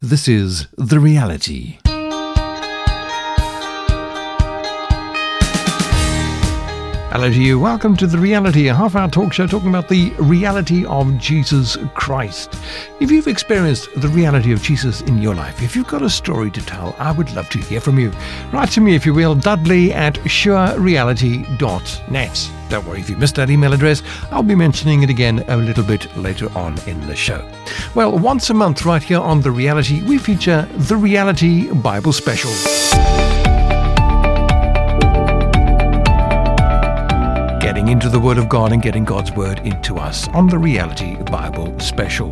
This is The Reality. Hello to you. Welcome to The Reality, a half hour talk show talking about the reality of Jesus Christ. If you've experienced the reality of Jesus in your life, if you've got a story to tell, I would love to hear from you. Write to me, if you will, dudley at surereality.net. Don't worry if you missed that email address, I'll be mentioning it again a little bit later on in the show. Well, once a month, right here on The Reality, we feature the Reality Bible Special. Getting into the Word of God and getting God's Word into us on the Reality Bible Special.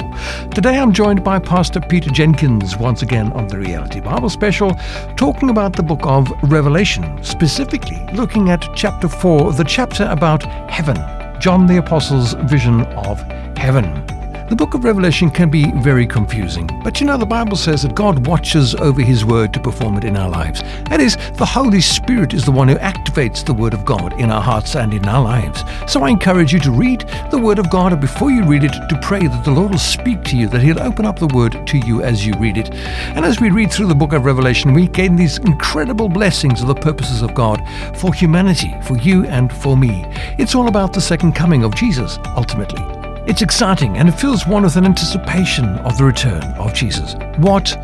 Today I'm joined by Pastor Peter Jenkins once again on the Reality Bible Special, talking about the book of Revelation, specifically looking at chapter 4, the chapter about heaven, John the Apostle's vision of heaven. The book of Revelation can be very confusing, but you know, the Bible says that God watches over His word to perform it in our lives. That is, the Holy Spirit is the one who activates the word of God in our hearts and in our lives. So I encourage you to read the word of God, and before you read it, to pray that the Lord will speak to you, that He'll open up the word to you as you read it. And as we read through the book of Revelation, we gain these incredible blessings of the purposes of God for humanity, for you and for me. It's all about the second coming of Jesus, ultimately. It's exciting and it fills one with an anticipation of the return of Jesus. What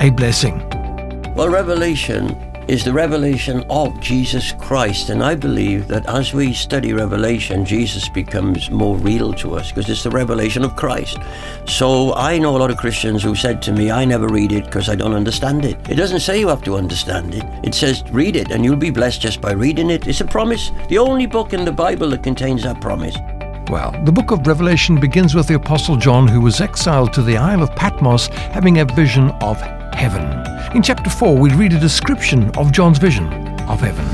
a blessing. Well, Revelation is the revelation of Jesus Christ. And I believe that as we study Revelation, Jesus becomes more real to us because it's the revelation of Christ. So I know a lot of Christians who said to me, I never read it because I don't understand it. It doesn't say you have to understand it, it says read it and you'll be blessed just by reading it. It's a promise, the only book in the Bible that contains that promise. Well, the book of Revelation begins with the Apostle John, who was exiled to the Isle of Patmos, having a vision of heaven. In chapter 4, we read a description of John's vision of heaven.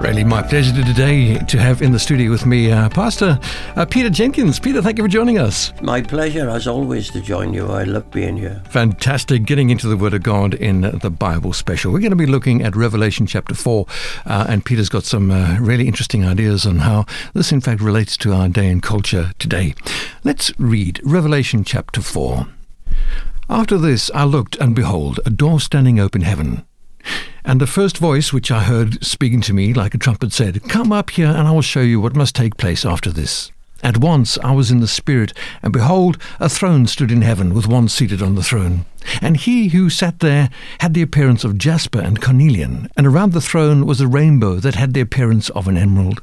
Really, my pleasure today to have in the studio with me uh, Pastor uh, Peter Jenkins. Peter, thank you for joining us. My pleasure, as always, to join you. I love being here. Fantastic. Getting into the Word of God in the Bible special. We're going to be looking at Revelation chapter 4, uh, and Peter's got some uh, really interesting ideas on how this, in fact, relates to our day and culture today. Let's read Revelation chapter 4. After this, I looked, and behold, a door standing open heaven. And the first voice which I heard speaking to me like a trumpet said, Come up here, and I will show you what must take place after this. At once I was in the Spirit, and behold, a throne stood in heaven, with one seated on the throne. And he who sat there had the appearance of jasper and cornelian, and around the throne was a rainbow that had the appearance of an emerald.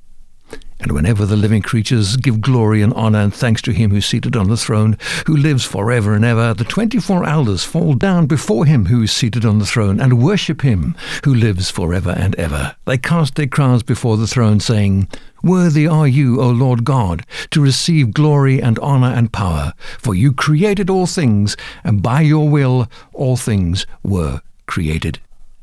And whenever the living creatures give glory and honor and thanks to him who is seated on the throne, who lives forever and ever, the twenty four elders fall down before him who is seated on the throne and worship him who lives forever and ever. They cast their crowns before the throne, saying, Worthy are you, O Lord God, to receive glory and honor and power, for you created all things, and by your will all things were created.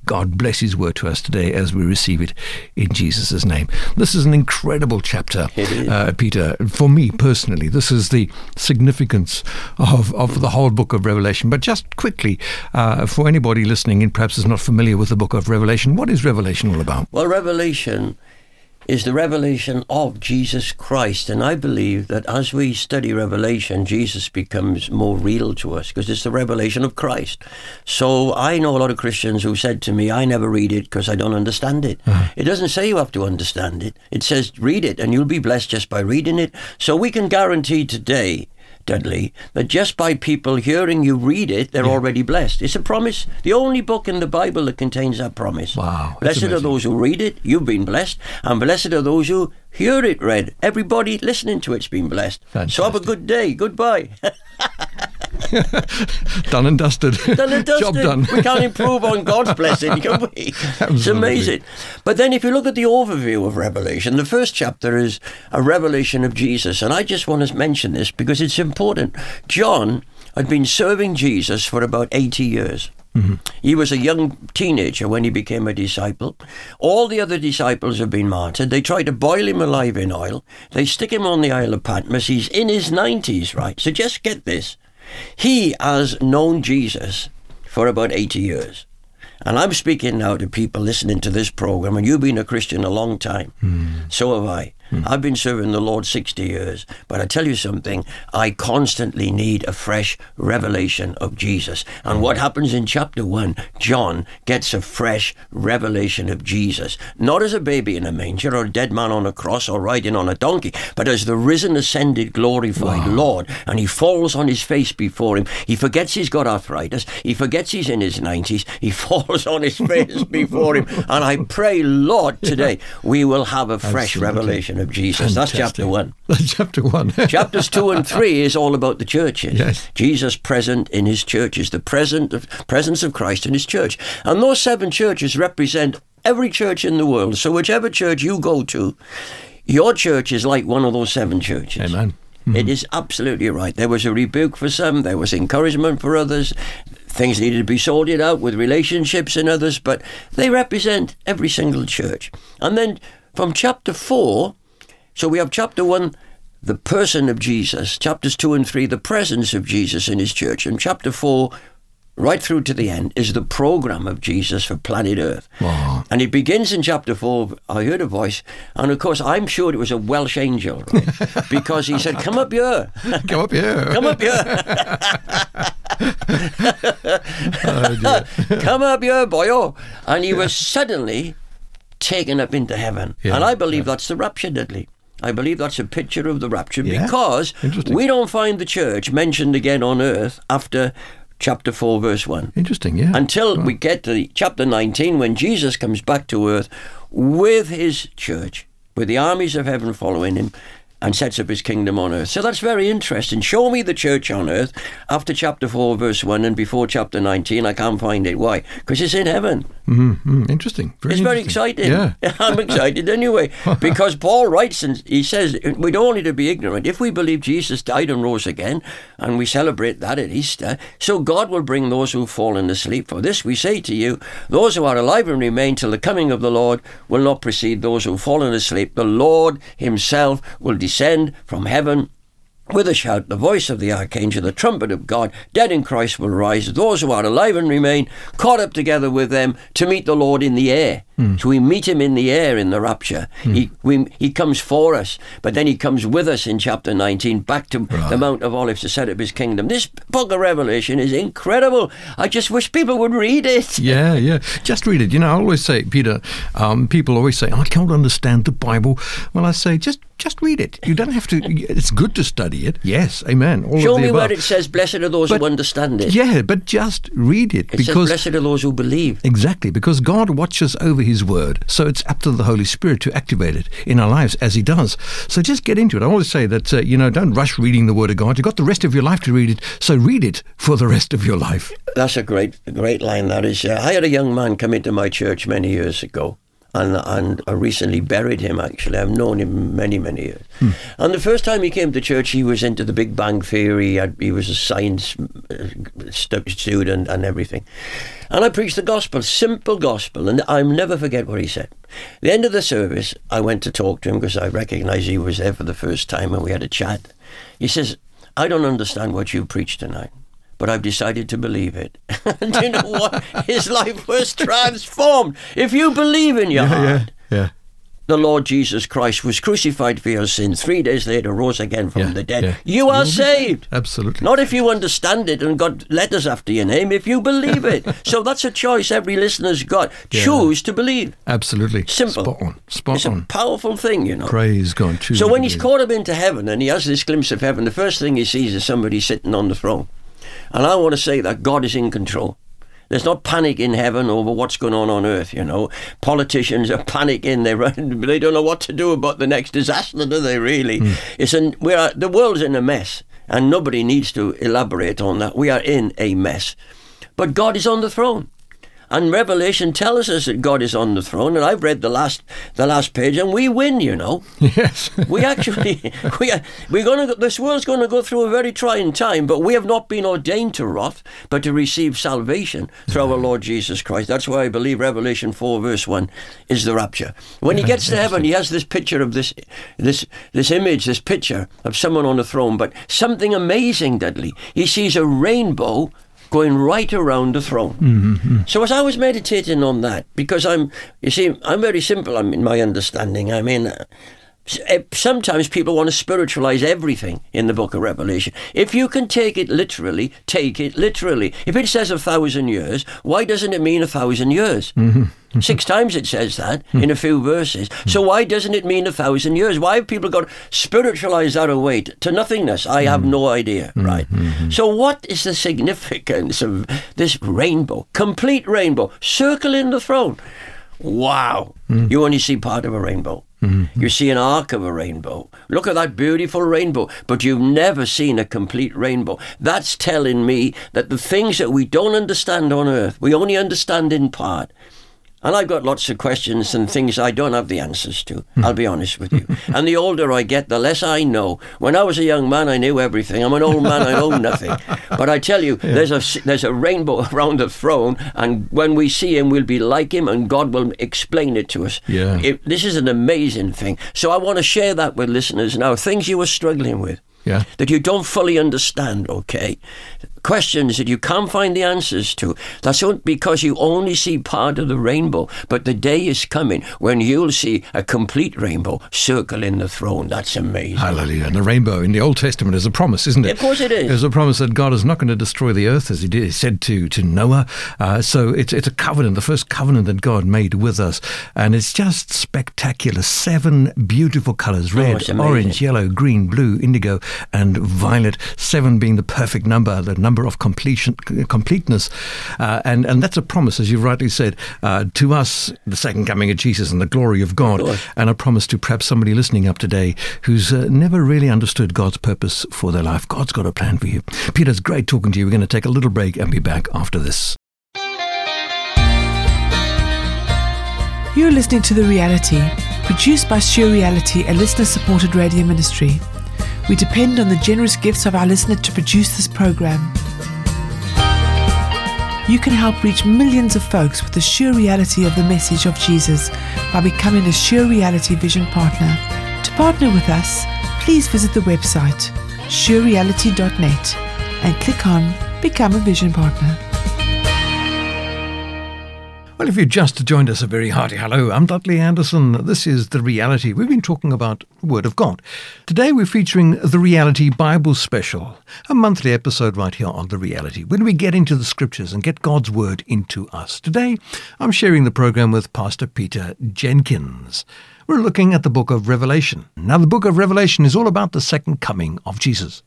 God bless His word to us today as we receive it in Jesus' name. This is an incredible chapter, uh, Peter. For me personally, this is the significance of, of the whole book of Revelation. But just quickly, uh, for anybody listening and perhaps is not familiar with the book of Revelation, what is Revelation all about? Well, Revelation is the revelation of Jesus Christ. And I believe that as we study Revelation, Jesus becomes more real to us because it's the revelation of Christ. So I know a lot of Christians who said to me, I never read it because I don't understand it. Uh-huh. It doesn't say you have to understand it, it says read it and you'll be blessed just by reading it. So we can guarantee today Dudley, that just by people hearing you read it, they're already blessed. It's a promise. The only book in the Bible that contains that promise. Wow, Blessed are those who read it, you've been blessed, and blessed are those who hear it read. Everybody listening to it's been blessed. So have a good day. Goodbye. Done and dusted. done and dusted. Job done. We can't improve on God's blessing, can we? It's amazing. But then, if you look at the overview of Revelation, the first chapter is a revelation of Jesus. And I just want to mention this because it's important. John had been serving Jesus for about 80 years. Mm-hmm. He was a young teenager when he became a disciple. All the other disciples have been martyred. They try to boil him alive in oil. They stick him on the Isle of Patmos. He's in his 90s, right? So just get this. He has known Jesus for about 80 years. And I'm speaking now to people listening to this program, and you've been a Christian a long time. Hmm. So have I. Hmm. I've been serving the Lord 60 years. But I tell you something, I constantly need a fresh revelation of Jesus. And hmm. what happens in chapter 1, John gets a fresh revelation of Jesus. Not as a baby in a manger or a dead man on a cross or riding on a donkey, but as the risen, ascended, glorified Lord. And he falls on his face before him. He forgets he's got arthritis. He forgets he's in his 90s. He falls on his face before him. And I pray, Lord, today we will have a fresh Absolutely. revelation of Jesus. That's chapter 1. That's chapter one. Chapters two and three is all about the churches. Yes. Jesus present in his churches, the present of, presence of Christ in his church. And those seven churches represent every church in the world. So whichever church you go to, your church is like one of those seven churches. Amen. Hmm. It is absolutely right. There was a rebuke for some, there was encouragement for others. Things needed to be sorted out with relationships and others, but they represent every single church. And then from chapter 4, so we have chapter 1, the person of Jesus, chapters 2 and 3, the presence of Jesus in his church, and chapter 4, right through to the end, is the program of Jesus for planet Earth. Wow. And it begins in chapter 4. I heard a voice, and of course, I'm sure it was a Welsh angel, right? because he said, Come up here. Come up here. Come up here. Oh. Come up here, boyo. And he was suddenly taken up into heaven. Yeah, and I believe that's the rapture, Dudley. I believe that's a picture of the rapture Yeah, because we don't find the church mentioned again on earth after chapter 4, verse 1 Interesting, yeah. until we get to the chapter 19 when Jesus comes back to earth with his church, with the armies of heaven following him and sets up his kingdom on earth. So that's very interesting. Show me the church on earth after chapter 4, verse 1 and before chapter 19. I can't find it. Why? Because it's in heaven. Mm, mm, interesting. Very It's very interesting. exciting. Yeah. I'm excited anyway because Paul writes and he says we don't need to be ignorant. If we believe Jesus died and rose again, and we celebrate that at Easter, so God will bring those who've fallen asleep. For this we say to you, those who are alive and remain till the coming of the Lord will not precede those who've fallen asleep. The Lord Himself will descend from heaven with a shout, the voice of the archangel, the trumpet of God, dead in Christ will rise. Those who are alive and remain, caught up together with them to meet the Lord in the air. So we meet him in the air in the rapture. He, we, he comes for us, but then he comes with us in chapter 19 back to the Mount of Olives to set up his kingdom. This book of Revelation is incredible. I just wish people would read it. Yeah, yeah. Just read it. You know, I always say, Peter, um, people always say, I can't understand the Bible. Well, I say, just just read it. You don't have to, it's good to study it. Yes, amen. All Show of the me above. where it says, Blessed are those But- who understand it. Yeah, but just read it It because says, Blessed are those who believe. Exactly, because God watches over His Word, so it's up to the Holy Spirit to activate it in our lives as He does. So just get into it. I always say that, uh, you know, don't rush reading the Word of God. You've got the rest of your life to read it, so read it for the rest of your life. That's a great, great line. That is. Uh, I had a young man come into my church many years ago, and and I recently buried him. Actually, I've known him many, many years. And the first time he came to church, he was into the Big Bang Theory. He, had, he was a science uh, student and everything. And I preached the gospel, simple gospel, and I'll never forget what he said. The end of the service, I went to talk to him because I recognised he was there for the first time, and we had a chat. He says, "I don't understand what you preached tonight." But I've decided to believe it. and you know what? His life was transformed. If you believe in your heart, yeah. yeah. the Lord Jesus Christ was crucified for your sins, three days later rose again from Yeah, the dead, yeah. you are saved. Absolutely. Not if you understand it and got letters after your name, if you believe it. so that's a choice every listener's got. Yeah. Choose to believe. Absolutely. Simple. Spot on. Spot It's a on. powerful thing, you know. Praise God. Choose So when he's caught up into heaven and he has this glimpse of heaven, the first thing he sees is somebody sitting on the throne. And I want to say that God is in control. There's not panic in heaven over what's going on on earth, you know. Politicians are panicking. They they don't know what to do about the next disaster, do they really? Hmm. It's an, we're, the world's in a mess, and nobody needs to elaborate on that. We are in a mess. But God is on the throne. And Revelation tells us that God is on the throne, and I've read the last the last page, and we win. You know, Yes. we actually we are, we're going to this world's going to go through a very trying time, but we have not been ordained to wrath, but to receive salvation through our Lord Jesus Christ. That's why I believe Revelation four verse one is the rapture. When he gets to heaven, he has this picture of this this this image, this picture of someone on a throne, but something amazing, Dudley. He sees a rainbow going right around the throne. Mm-hmm, mm-hmm. So as I was meditating on that, because I'm, you see, I'm very simple. I'm in my understanding. I mean, Eh, sometimes people want to spiritualize everything in the Book of Revelation. If you can take it literally, take it literally. If it says a thousand years, why doesn't it mean a thousand years? Mm-hmm. Mm-hmm. Six times it says that in a few verses. Mm-hmm. So why doesn't it mean a thousand years? Why have people got spiritualized that away to nothingness? I have no idea, right? So what is the significance of this rainbow, complete rainbow, circling the throne? Wow. Mm. You only see part of a rainbow. Mm-hmm. You see an arc of a rainbow. Look at that beautiful rainbow, but you've never seen a complete rainbow. That's telling me that the things that we don't understand on earth, we only understand in part. And I've got lots of questions and things I don't have the answers to. I'll be honest with you. and the older I get, the less I know. When I was a young man, I knew everything. I'm an old man, I know nothing. But I tell you, there's a there's a rainbow around the throne, and when we see him, we'll be like him, and God will explain it to us. Yeah. It- this is an amazing thing. So I want to share that with listeners now. Things you are struggling with Yeah. that you don't fully understand, okay? Questions that you can't find the answers to. That's because you only see part of the rainbow. But the day is coming when you'll see a complete rainbow circling the throne. That's amazing. Hallelujah. And the rainbow in the Old Testament is a promise, isn't it? Of course it is. There's a promise that God is not going to destroy the earth as he did, he said to, to Noah. Uh, so it's, it's a covenant, the first covenant that God made with us. And it's just spectacular. Seven beautiful colors red, Oh, orange, yellow, green, blue, indigo, and violet. Seven being the perfect number, the number of completion, completeness. Uh, and, and that's a promise, as you rightly said, uh, to us, the second coming of Jesus and the glory of God. course. And a promise to perhaps somebody listening up today who's uh, never really understood God's purpose for their life. God's got a plan for you. Peter, it's great talking to you. We're going to take a little break and be back after this. You're listening to The Reality, produced by Sure Reality, a listener supported radio ministry. We depend on the generous gifts of our listeners to produce this program. You can help reach millions of folks with the sure reality of the message of Jesus by becoming a Sure Reality Vision Partner. To partner with us, please visit the website surereality.net and click on Become a Vision Partner. Well, if you've just joined us, a very hearty hello. I'm Dudley Anderson. This is The Reality. We've been talking about the Word of God. Today we're featuring the Reality Bible Special, a monthly episode right here on The Reality, when we get into the Scriptures and get God's Word into us. Today I'm sharing the program with Pastor Peter Jenkins. We're looking at the book of Revelation. Now, the book of Revelation is all about the second coming of Jesus.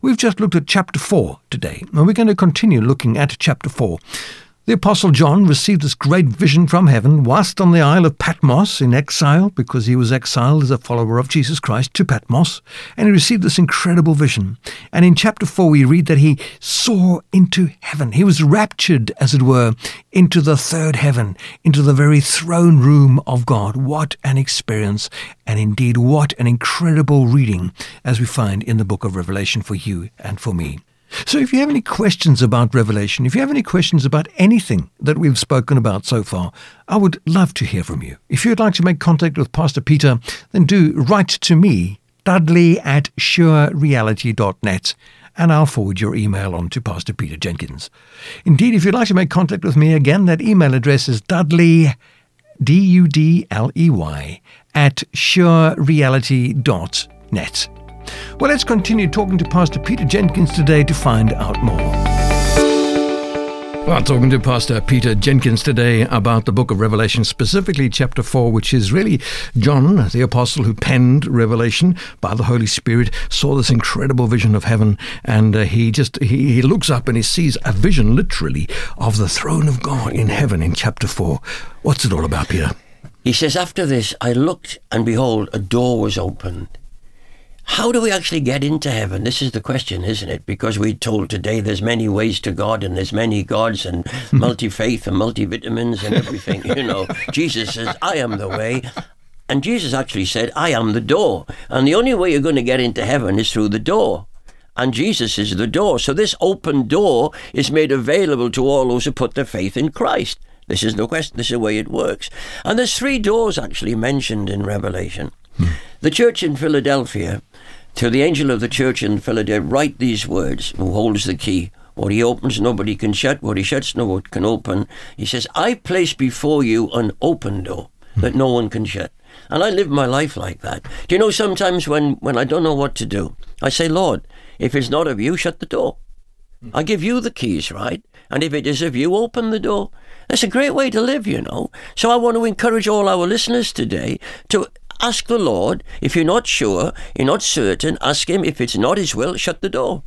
We've just looked at chapter 4 today, and we're going to continue looking at chapter 4. The Apostle John received this great vision from heaven whilst on the Isle of Patmos in exile, because he was exiled as a follower of Jesus Christ to Patmos, and he received this incredible vision. And in chapter 4, we read that he saw into heaven. He was raptured, as it were, into the third heaven, into the very throne room of God. What an experience, and indeed, what an incredible reading, as we find in the book of Revelation for you and for me. So, if you have any questions about Revelation, if you have any questions about anything that we've spoken about so far, I would love to hear from you. If you'd like to make contact with Pastor Peter, then do write to me, dudley at surereality.net, and I'll forward your email on to Pastor Peter Jenkins. Indeed, if you'd like to make contact with me again, that email address is dudley D U D L E Y, at surereality.net. Well, let's continue talking to Pastor Peter Jenkins today to find out more. Well, talking to Pastor Peter Jenkins today about the book of Revelation, specifically chapter 4, which is really John, the apostle who penned Revelation by the Holy Spirit, saw this incredible vision of heaven, and uh, he just he, he looks up and he sees a vision, literally, of the throne of God in heaven in chapter 4. What's it all about, Peter? He says, After this, I looked, and behold, a door was opened. How do we actually get into heaven? This is the question, isn't it? Because we're told today there's many ways to God and there's many gods and multi faith and multivitamins and everything. you know, Jesus says, I am the way. And Jesus actually said, I am the door. And the only way you're going to get into heaven is through the door. And Jesus is the door. So this open door is made available to all those who put their faith in Christ. This is no question. This is the way it works. And there's three doors actually mentioned in Revelation. Hmm. The church in Philadelphia to the angel of the church in Philadelphia, write these words, who holds the key. What he opens, nobody can shut. What he shuts, no one can open. He says, I place before you an open door hmm. that no one can shut. And I live my life like that. Do you know, sometimes when, when I don't know what to do, I say, Lord, if it's not of you, shut the door. Hmm. I give you the keys, right? And if it is of you, open the door. That's a great way to live, you know. So I want to encourage all our listeners today to Ask the Lord. If you're not sure, you're not certain, ask Him. If it's not His will, shut the door.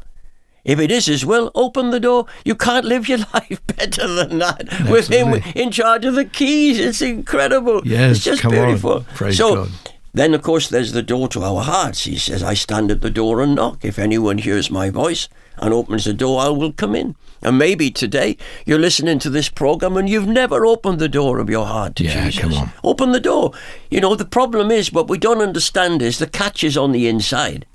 If it is His will, open the door. You can't live your life better than that Absolutely. with Him in charge of the keys. It's incredible. Yes, it's just come beautiful. On. Praise so, God. Then, of course, there's the door to our hearts. He says, I stand at the door and knock. If anyone hears my voice and opens the door, I will come in. And maybe today you're listening to this program and you've never opened the door of your heart to yeah, Jesus. Come on. Open the door. You know, the problem is what we don't understand is the catch is on the inside.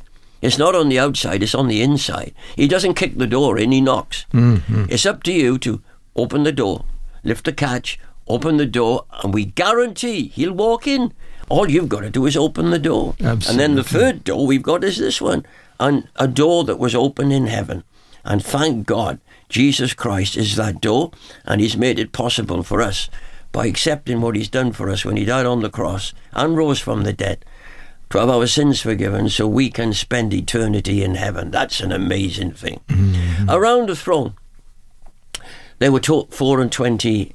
It's not on the outside, it's on the inside. He doesn't kick the door in, he knocks. Mm-hmm. It's up to you to open the door, lift the catch, open the door, and we guarantee he'll walk in. All you've got to do is open the door. Absolutely. And then the third door we've got is this one and a door that was open in heaven. And thank God, Jesus Christ is that door, and He's made it possible for us by accepting what He's done for us when He died on the cross and rose from the dead to have our sins forgiven so we can spend eternity in heaven. That's an amazing thing. Mm-hmm. Around the throne, there were four and twenty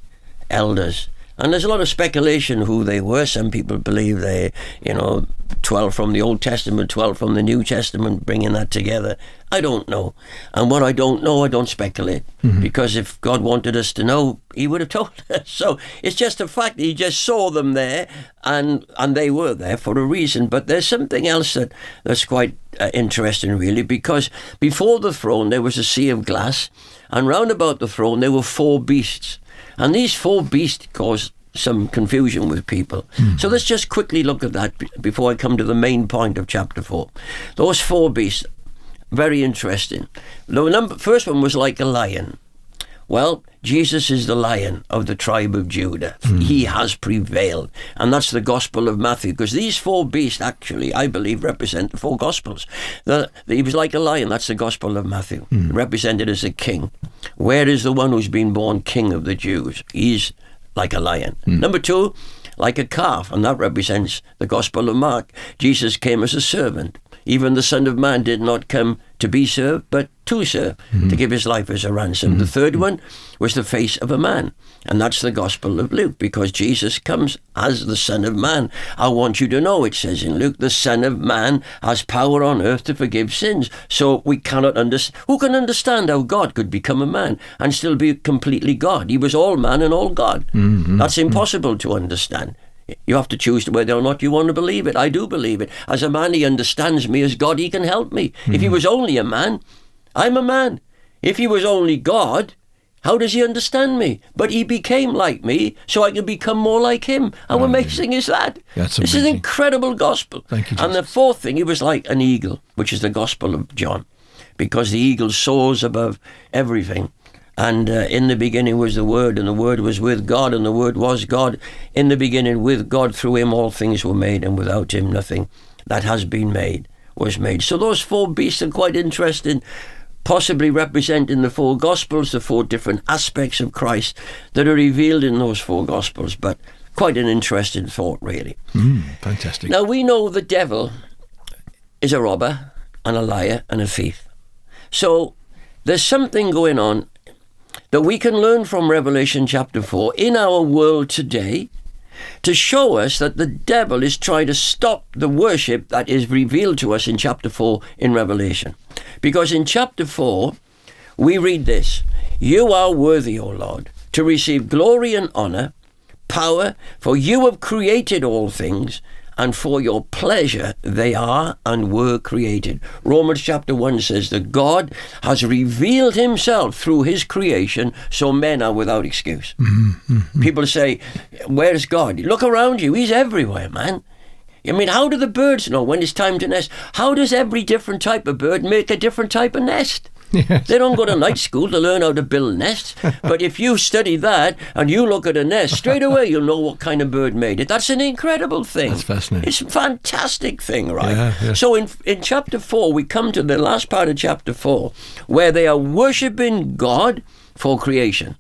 elders and there's a lot of speculation who they were. Some people believe they, you know, 12 from the Old Testament, 12 from the New Testament, bringing that together. I don't know. And what I don't know, I don't speculate. Mm-hmm. Because if God wanted us to know, He would have told us. So it's just a fact He just saw them there and, and they were there for a reason. But there's something else that, that's quite uh, interesting, really, because before the throne there was a sea of glass, and round about the throne there were four beasts. And these four beasts caused some confusion with people. Mm. So let's just quickly look at that before I come to the main point of chapter 4. Those four beasts, very interesting. The number, first one was like a lion. Well, Jesus is the lion of the tribe of Judah. Mm. He has prevailed. And that's the Gospel of Matthew, because these four beasts actually, I believe, represent the four Gospels. The, the, he was like a lion, that's the Gospel of Matthew, mm. represented as a king. Where is the one who's been born king of the Jews? He's like a lion. Mm. Number two, like a calf, and that represents the Gospel of Mark. Jesus came as a servant. Even the Son of Man did not come to be served, but to serve, mm-hmm. to give his life as a ransom. Mm-hmm. The third one was the face of a man, and that's the Gospel of Luke, because Jesus comes as the Son of Man. I want you to know, it says in Luke, the Son of Man has power on earth to forgive sins. So we cannot understand. Who can understand how God could become a man and still be completely God? He was all man and all God. Mm-hmm. That's impossible to understand. You have to choose whether or not you want to believe it. I do believe it. As a man, he understands me. As God, he can help me. Mm-hmm. If he mm-hmm. was only a man, I'm a man. If he was only God, how does he understand me? But he became like me so I can become more like him. How amazing is that? That's this is an incredible gospel. Thank you. And the fourth thing, he was like an eagle, which is the gospel of John, because the eagle soars above everything. And uh, in the beginning was the Word, and the Word was with God, and the Word was God. In the beginning, with God, through Him, all things were made, and without Him, nothing that has been made was made. So those four beasts are quite interesting, possibly representing the four Gospels, the four different aspects of Christ that are revealed in those four Gospels. But quite an interesting thought, really. Mm, fantastic. Now, we know the devil is a robber and a liar and a thief. So there's something going on that we can learn from Revelation chapter 4 in our world today to show us that the devil is trying to stop the worship that is revealed to us in chapter 4 in Revelation. Because in chapter 4, we read this You are worthy, O Lord, to receive glory and honor, power, for you have created all things, and for your pleasure they are and were created. Romans chapter 1 says that God has revealed himself through his creation, so men are without excuse. Mm-hmm. People say, Where's God? Look around you, he's everywhere, man. I mean, how do the birds know when it's time to nest? How does every different type of bird make a different type of nest? Yes. They don't go to night school to learn how to build nests. But if you study that and you look at a nest, straight away you'll know what kind of bird made it. That's an incredible thing. That's fascinating. It's a fantastic thing, right? Yeah, yeah. So in, in chapter 4, we come to the last part of chapter 4, where they are worshipping God for creation.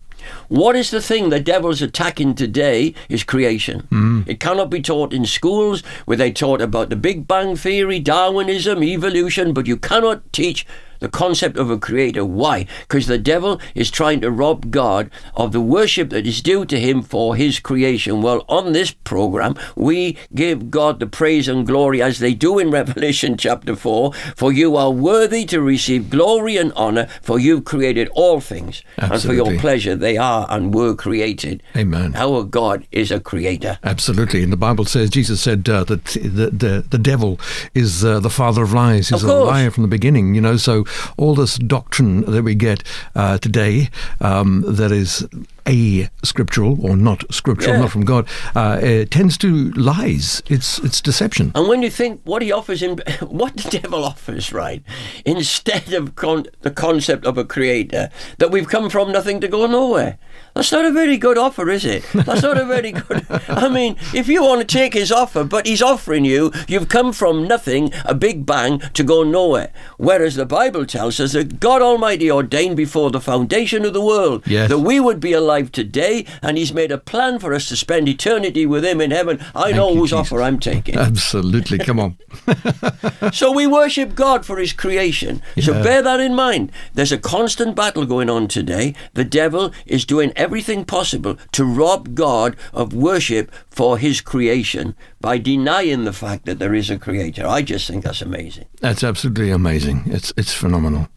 What is the thing the devil's attacking today is creation. Mm. It cannot be taught in schools where they taught about the Big Bang Theory, Darwinism, evolution, but you cannot teach the concept of a creator. Why? Because the devil is trying to rob God of the worship that is due to him for his creation. Well, on this program, we give God the praise and glory as they do in Revelation chapter 4 For you are worthy to receive glory and honor, for you've created all things, Absolutely. and for your pleasure they are and were created. Amen. Our God is a creator. Absolutely. And the Bible says, Jesus said uh, that the, the, the devil is uh, the father of lies. He's a liar from the beginning, you know, so all this doctrine that we get uh, today um, that is a scriptural or not scriptural, yeah. not from God, uh, tends to lies. It's it's deception. And when you think what he offers him, what the devil offers, right? Instead of con- the concept of a creator, that we've come from nothing to go nowhere. That's not a very good offer, is it? That's not a very good. I mean, if you want to take his offer, but he's offering you, you've come from nothing, a big bang, to go nowhere. Whereas the Bible tells us that God Almighty ordained before the foundation of the world yes. that we would be alive today, and He's made a plan for us to spend eternity with Him in heaven. I Thank know whose Jesus. offer I'm taking. Absolutely. Come on. so we worship God for His creation. Yeah. So bear that in mind. There's a constant battle going on today. The devil is doing everything everything possible to rob God of worship for his creation by denying the fact that there is a creator. I just think that's amazing. That's absolutely amazing. It's it's phenomenal.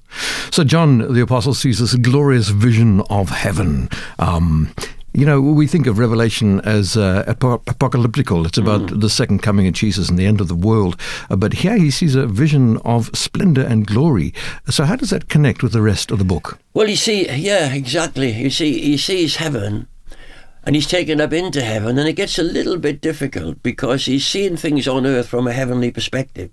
So John the apostle sees this glorious vision of heaven. Um, you know, we think of Revelation as uh, apocalyptical. It's about mm. the second coming of Jesus and the end of the world. Uh, but here he sees a vision of splendor and glory. So, how does that connect with the rest of the book? Well, you see, yeah, exactly. You see, he sees heaven and he's taken up into heaven, and it gets a little bit difficult because he's seeing things on earth from a heavenly perspective.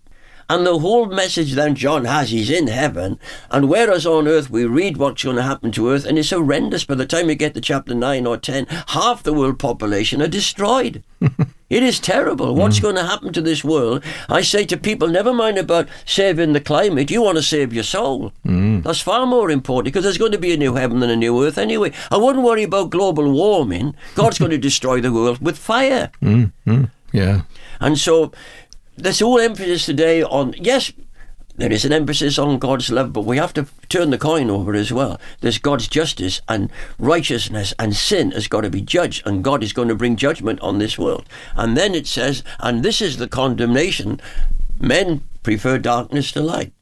And the whole message then John has, he's in heaven. And whereas on earth we read what's going to happen to earth, and it's horrendous. By the time you get to chapter 9 or 10, half the world population are destroyed. it is terrible. What's mm. going to happen to this world? I say to people, never mind about saving the climate. You want to save your soul. Mm. That's far more important because there's going to be a new heaven and a new earth anyway. I wouldn't worry about global warming. God's going to destroy the world with fire. Mm. mm. Yeah. And so there's all emphasis today on yes there is an emphasis on God's love, but we have to turn the coin over as well. There's God's justice and righteousness, and sin has got to be judged, and God is going to bring judgment on this world. And then it says, and this is the condemnation men prefer darkness to light.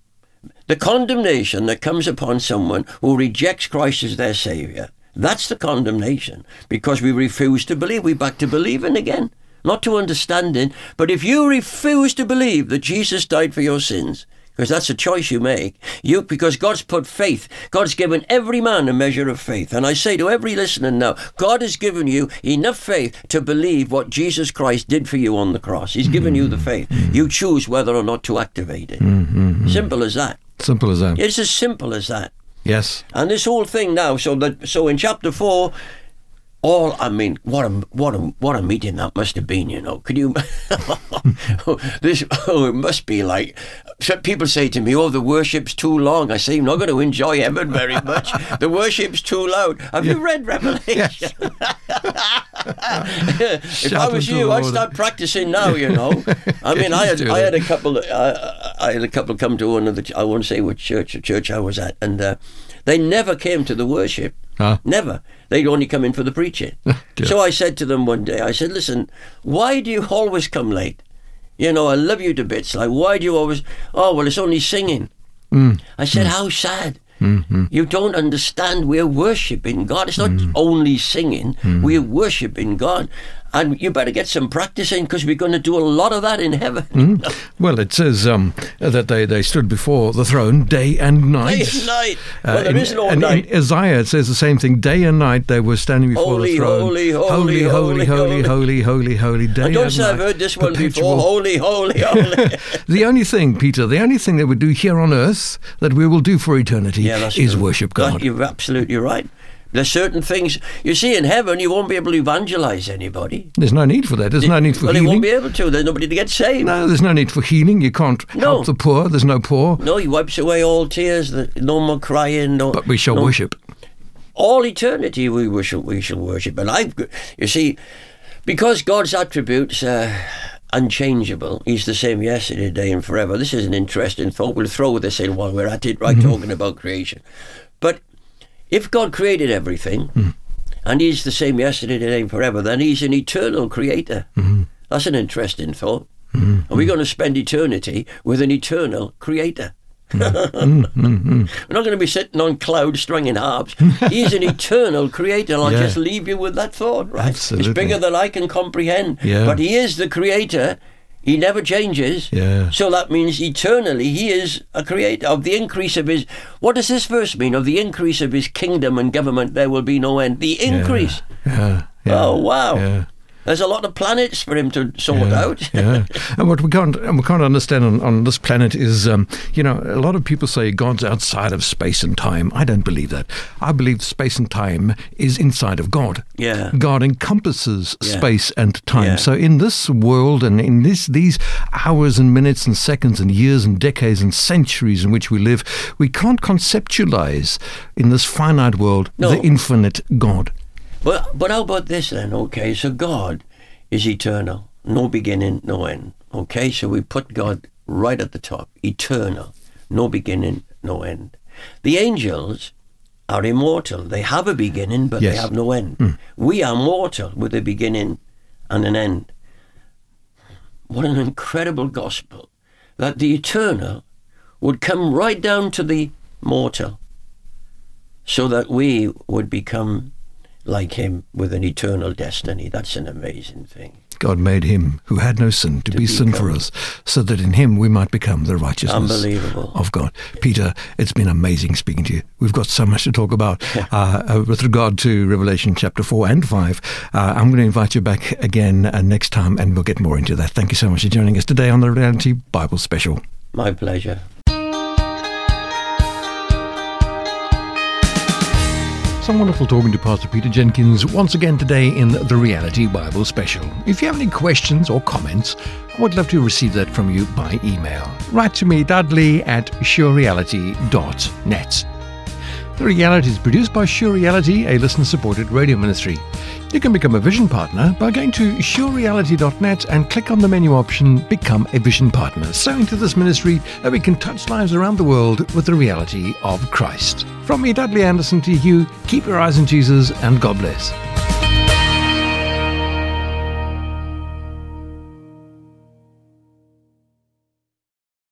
The condemnation that comes upon someone who rejects Christ as their Saviour, that's the condemnation, because we refuse to believe. We're back to believing again not to understanding. But if you refuse to believe that Jesus died for your sins, because that's a choice you make. You because God's put faith. God's given every man a measure of faith. And I say to every listener now, God has given you enough faith to believe what Jesus Christ did for you on the cross. He's given you the faith. You choose whether or not to activate it. Mm-hmm. Simple as that. Simple as that. It's as simple as that. Yes. And this whole thing now, so that so in chapter four, all I mean, what a what a what a meeting that must have been. You know, could you? this oh, it must be like. People say to me, "Oh, the worship's too long." I say, "I'm not going to enjoy heaven very much. the worship's too loud." Have yeah. you read Revelation? if I was you, I'd start practicing now. You know, I mean, I had I had a couple. I, I had a couple come to one of the. I won't say which church church I was at, and uh, they never came to the worship. Huh? Never. They'd only come in for the preaching. so I said to them one day, I said, "Listen, why do you always come late? You know, I love you to bits. Like, why do you always? Oh, well, it's only singing." Mm. I said, "How sad." Mm-hmm. You don't understand. We're worshiping God. It's not only singing. We're worshiping God. And you better get some practice in because we're going to do a lot of that in heaven. Well, it says um, that they, they stood before the throne day and night. Day and night. Uh, Well, there in- is no and night. In Isaiah, it says the same thing. Day and night they were standing before Holy, the throne. holy, holy, holy, holy, holy, holy, holy, holy. Day I don't and say I've heard this one perpetual. before. Holy, holy, holy. The only thing, Peter, the only thing that we do here on earth that we will do for eternity yeah, is true. worship That- God. You're absolutely right. There's certain things you see in heaven. You won't be able to evangelize anybody. There's no need for that. There's no need for well, healing. won't be able to. There's nobody to get saved. no, there's no need for healing. You can't No. help the poor. There's no poor. No, he wipes away all tears. No more crying. No, But we shall no, worship. all eternity we we shall we shall worship. And I've you see, because God's attributes are unchangeable, He's the same yesterday, today, and forever. This is an interesting thought. We'll throw this in while we're at it, right? Mm-hmm. Talking about creation, but if God created everything, hmm. and He's the same yesterday, today, and forever, then He's an eternal Creator. Hmm. That's an interesting thought. Hmm. Are we going to spend eternity with an eternal Creator? We're not going to be sitting on clouds stringing harps. He's an eternal creator. I'll Yeah. just leave you with that thought, right? Absolutely. It's bigger than I can comprehend. Yeah. But he is the creator. He never changes. Yeah. So that means eternally he is a creator. Of the increase of his what does this verse mean? Of the increase of his kingdom and government there will be no end. The increase. Yeah. yeah Oh wow. Yeah. There's a lot of planets for him to sort yeah, out. yeah. And what we can't and we can't understand on, on this planet is, um, you know, a lot of people say God's outside of space and time. I don't believe that. I believe space and time is inside of God. Yeah. God encompasses Yeah. space and time. Yeah. So in this world and in this these hours and minutes and seconds and years and decades and centuries in which we live, we can't conceptualize in this finite world No. the infinite God. But but how about this then? Okay, so God is eternal, no beginning, no end. Okay, so we put God right at the top, eternal, no beginning, no end. The angels are immortal. They have a beginning, but they have no end. Hmm. We are mortal with a beginning and an end. What an incredible gospel that the eternal would come right down to the mortal so that we would become like him with an eternal destiny. That's an amazing thing. God made him who had no sin to, be sin for us, so that in him we might become the righteousness Unbelievable. of God. Peter, it's been amazing speaking to you. We've got so much to talk about uh, uh, with regard to Revelation chapter 4 and 5. Uh, I'm going to invite you back again uh, next time and we'll get more into that. Thank you so much for joining us today on the Reality Bible Special. My pleasure. So wonderful talking to Pastor Peter Jenkins once again today in the Reality Bible Special. If you have any questions or comments, I would love to receive that from you by email. Write to me, Dudley at surereality.net. The Reality is produced by Sure Reality, a listener supported radio ministry. You can become a vision partner by going to surereality.net and click on the menu option Become a Vision Partner. So into this ministry that we can touch lives around the world with the reality of Christ. From me, Dudley Anderson, to you, keep your eyes on Jesus and God bless.